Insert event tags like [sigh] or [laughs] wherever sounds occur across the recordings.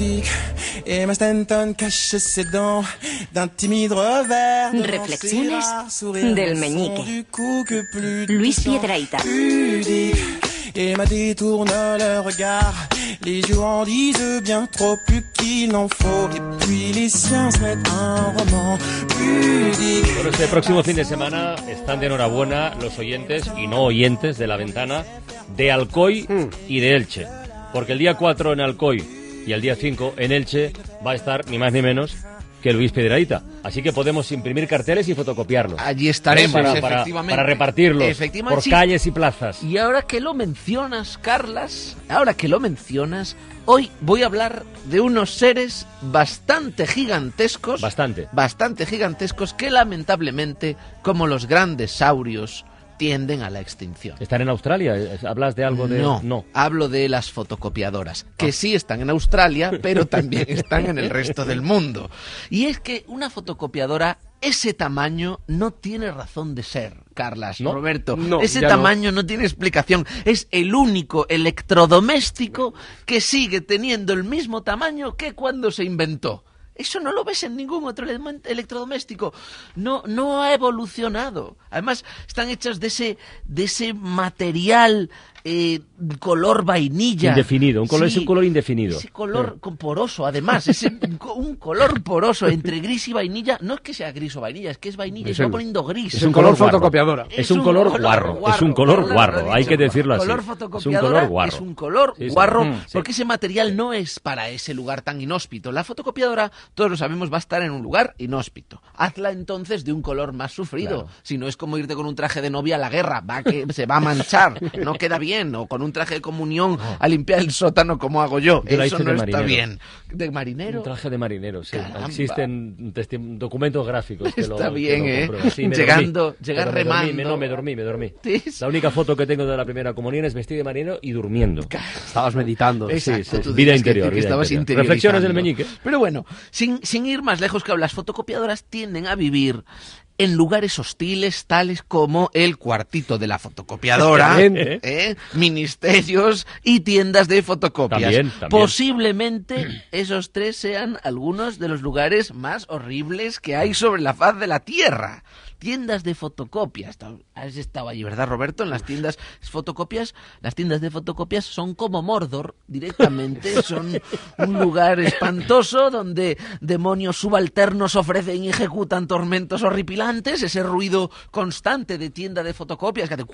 pudique. Emma Stanton cache ses dents d'un timide revers. devant Reflexiones del meñique. du coup que plus de Luis temps Piedrahita. pudique. Emma détourne le regard, les yeux en disent bien trop plus qu'il n'en faut. Et puis les siens se mettent un roman pudique. Bueno, este próximo fin de semana están de enhorabuena los oyentes y no oyentes de la ventana de Alcoy y de Elche. Porque el día 4 en Alcoy y el día 5 en Elche va a estar ni más ni menos que Luis Piedrahita. Así que podemos imprimir carteles y fotocopiarlos. Allí estaremos, para, para- efectivamente. para repartirlos Efectivamente, por sí. calles y plazas. Y ahora que lo mencionas, Carlas, ahora que lo mencionas, hoy voy a hablar de unos seres bastante gigantescos. Bastante. Bastante gigantescos que lamentablemente, como los grandes saurios, tienden a la extinción. ¿Están en Australia? ¿Hablas de algo de...? No, no. hablo de las fotocopiadoras, que sí están en Australia, pero también [laughs] están en el resto del mundo. Y es que una fotocopiadora, ese tamaño, no tiene razón de ser, Carlas, ¿No? Roberto. No, ese no. tamaño no. tiene explicación. Es el único electrodoméstico que sigue teniendo el mismo tamaño que cuando se inventó. Eso no lo ves en ningún otro electrodoméstico. No, no ha evolucionado. Además, están hechas de ese, de ese material eh, color vainilla. Indefinido, un color, es un color indefinido. Ese color con poroso, además, [laughs] co- un color poroso entre gris y vainilla. No es que sea gris o vainilla, es que es vainilla y Es va el- poniendo gris. es un color fotocopiadora. Es un color guarro, es un color guarro, hay que decirlo así. Color Es un fotocopiadora color guarro. es un color Sí, guarro, Mm, sí. porque ese material no es para ese lugar tan inhóspito. La fotocopiadora, todos lo sabemos, va a estar en un lugar inhóspito. Hazla entonces de un color más sufrido. Claro. Si no es como irte con un traje de novia a la guerra, va que se va a manchar, [laughs] no queda bien. O con un traje de comunión a limpiar el sótano como hago yo. Yo Eso no está marinero. bien. ¿De marinero? Un traje de marinero, sí. Caramba. Existen testi- documentos gráficos. que lo- Está que bien, lo ¿eh? comprueban. Sí, me Llegando- dormí. llegar me dormí, remando. me- no, me dormí, me dormí. [laughs] Sí. La única foto que tengo de la primera comunión es vestido de marinero y durmiendo. Estabas meditando. Exacto, sí, tú vida que- interior, que vida estabas interior. Reflexiones del meñique. Pero bueno, sin, sin ir más lejos que las fotocopiadoras tienden a vivir en lugares hostiles tales como el cuartito de la fotocopiadora. ¿eh? ministerios y tiendas de fotocopias. También, también. Posiblemente [clears throat] esos tres sean algunos de los lugares más horribles que hay sobre la faz de la Tierra. Tiendas de fotocopias. Has estado allí, ¿verdad, Roberto? En las tiendas fotocopias. Las tiendas de fotocopias son como Mordor, directamente. [laughs] Son un lugar espantoso donde demonios subalternos ofrecen y ejecutan tormentos horripilantes. Ese ruido constante de tienda de fotocopias que hace...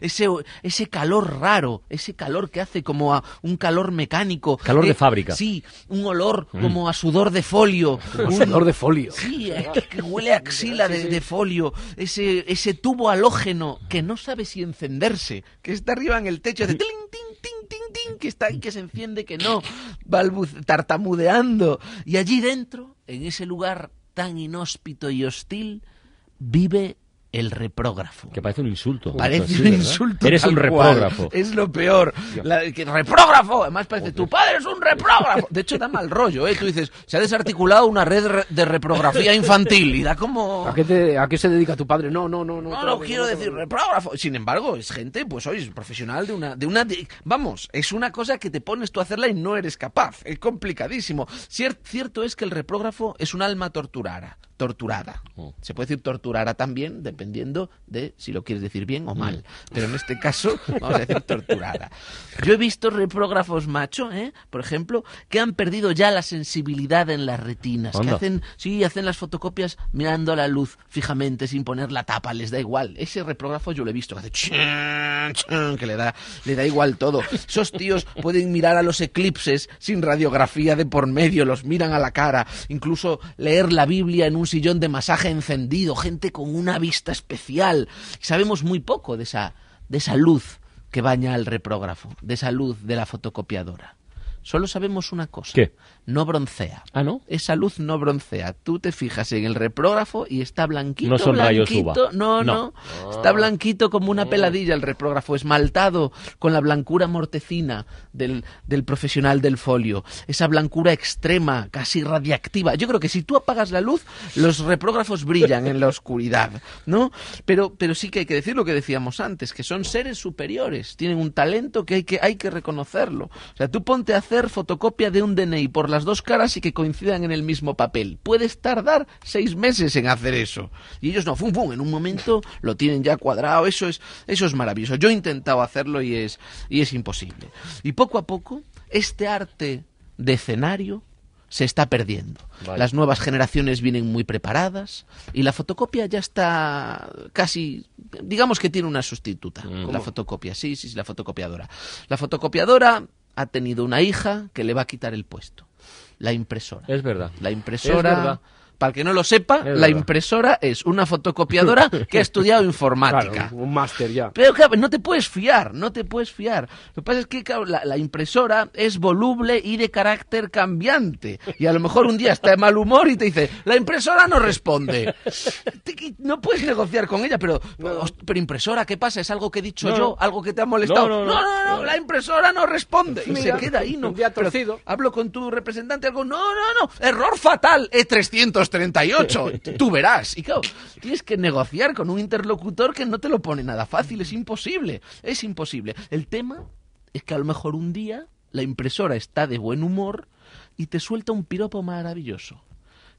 Ese, ese calor raro, ese calor que hace como a un calor mecánico. Calor de Eh, fábrica. Sí, un olor como a sudor de folio. [laughs] un- Sudor de folio. Sí, que, que huele a axila de, de folio. Ese, ese tubo halógeno que no sabe si encenderse, que está arriba en el techo de tin, tin, tin, tin, tin, que está y que se enciende, que no, tartamudeando. Y allí dentro, en ese lugar tan inhóspito y hostil, vive el reprógrafo. Que parece un insulto. Parece un ¿verdad? insulto. Eres un cual. reprógrafo. Es lo peor. La- que, ¡Reprógrafo! Además parece, tu padre es un reprógrafo. De hecho, da mal rollo, ¿eh? Tú dices, se ha desarticulado una red re- de reprografía infantil y da como... ¿A qué, te- ¿A qué se dedica tu padre? No, no, no. No, No, no quiero no, decir reprógrafo. Sin embargo, es gente, pues hoy es profesional de una, de una, de- vamos, es una cosa que te pones tú a hacerla y no eres capaz. Es complicadísimo. Cier- cierto es que el reprógrafo es un alma torturada, torturada. Mm. Se puede decir torturara también, dependiendo de si lo quieres decir bien o mal. Pero en este caso, [laughs] vamos a decir torturada. Yo he visto reprógrafos macho, ¿eh? por ejemplo, que han perdido ya la sensibilidad en las retinas, que hacen Sí, hacen las fotocopias mirando a la luz fijamente sin poner la tapa, les da igual. Ese reprógrafo yo lo he visto que hace que le da, le da igual todo. Esos tíos pueden mirar a los eclipses sin radiografía de por medio, los miran a la cara, incluso leer la Biblia en un sillón de masaje encendido, gente con una vista especial. Sabemos muy poco de esa, de esa luz que baña al reprógrafo, de esa luz de la fotocopiadora. Solo sabemos una cosa. ¿Qué? No broncea. Ah, ¿no? Esa luz no broncea. Tú te fijas en el reprógrafo y está blanquito. No son rayos blanquito. uva. No, No. no, Está blanquito como una peladilla el reprógrafo, esmaltado con la blancura mortecina del, del profesional del folio. Esa blancura extrema, casi radiactiva. Yo creo que si tú apagas la luz, los reprógrafos brillan en la oscuridad, ¿no? Pero, pero sí que hay que decir lo que decíamos antes, que son seres superiores. Tienen un talento que hay que, hay que reconocerlo. O sea, tú ponte a hacer fotocopia de un DNI por las dos caras y que coincidan en el mismo papel. Puedes tardar seis meses en hacer eso. Y ellos no, fum, fum, en un momento lo tienen ya cuadrado. Eso es, eso es maravilloso. Yo he intentado hacerlo y es, y es imposible. Y poco a poco, este arte de escenario se está perdiendo. Vale. Las nuevas generaciones vienen muy preparadas y la fotocopia ya está casi, digamos que tiene una sustituta. La fotocopia, sí, sí, sí, la fotocopiadora. La fotocopiadora ha tenido una hija que le va a quitar el puesto. La impresora. Es verdad. La Es impresora, verdad. Para el que no lo sepa, la impresora es una fotocopiadora [laughs] que ha estudiado informática. Claro, un máster ya. Pero claro, no te puedes fiar, no te puedes fiar. Lo que pasa es que claro, la, la impresora es voluble y de carácter cambiante. Y a lo mejor un día está de mal humor y te dice, la impresora no responde. [laughs] No puedes negociar con ella, pero, "Host- pero impresora, ¿qué pasa? ¿Es algo que he dicho No, yo? ¿Algo que te ha molestado? No, no, no, la impresora no responde. Y Mira, se queda ahí, ¿no? un día Pero torcido. hablo con tu representante, algo, no, no, no, error fatal, E E338, [laughs] tú verás. Y claro, tienes que negociar con un interlocutor que no te lo pone nada fácil, es imposible, es imposible. El tema es que a lo mejor un día la impresora está de buen humor y te suelta un piropo maravilloso.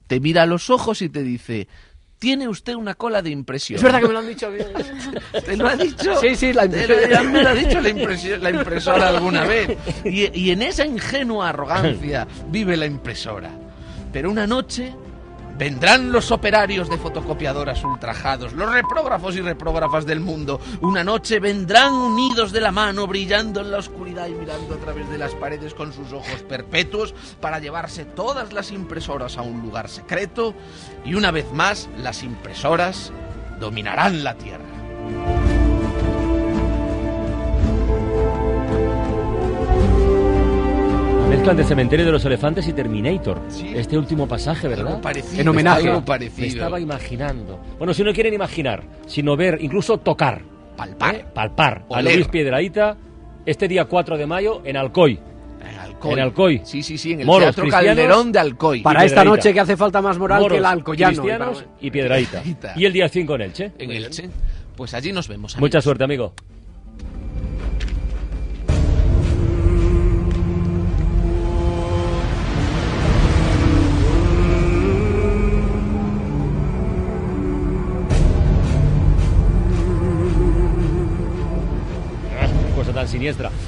Te mira a los ojos y te dice, tiene usted una cola de impresión. Es verdad que me lo han dicho bien. [laughs] ¿Te lo ha dicho? Sí, sí, la impresora. me lo ha dicho la, impresora alguna vez. Y, y en esa ingenua arrogancia vive la impresora. Pero una noche vendrán los operarios de fotocopiadoras ultrajados, los reprógrafos y reprógrafas del mundo. Una noche vendrán unidos de la mano, brillando en la oscuridad y mirando a través de las paredes con sus ojos perpetuos para llevarse todas las impresoras a un lugar secreto. Y una vez más, las impresoras dominarán la Tierra. Mezclan de Cementerio de los Elefantes y Terminator. Sí. Este último pasaje, ¿verdad? Algo parecido. En homenaje. Algo Me parecido. estaba imaginando. Bueno, si no quieren imaginar, sino ver, incluso tocar, Palpar. ¿eh? palpar a Oler. Luis Piedraíta este día 4 de mayo en Alcoy. En Alcoy. En Alcoy. Sí, sí, sí, en el Moros Teatro. Calderón de Alcoy. Para esta noche que hace falta más moral que el Moros, alcoyano. cristianos Y Piedraíta. Y el día 5 en Elche. En Elche. Pues allí nos vemos. Mucha amigos. suerte, amigo. Siniestra.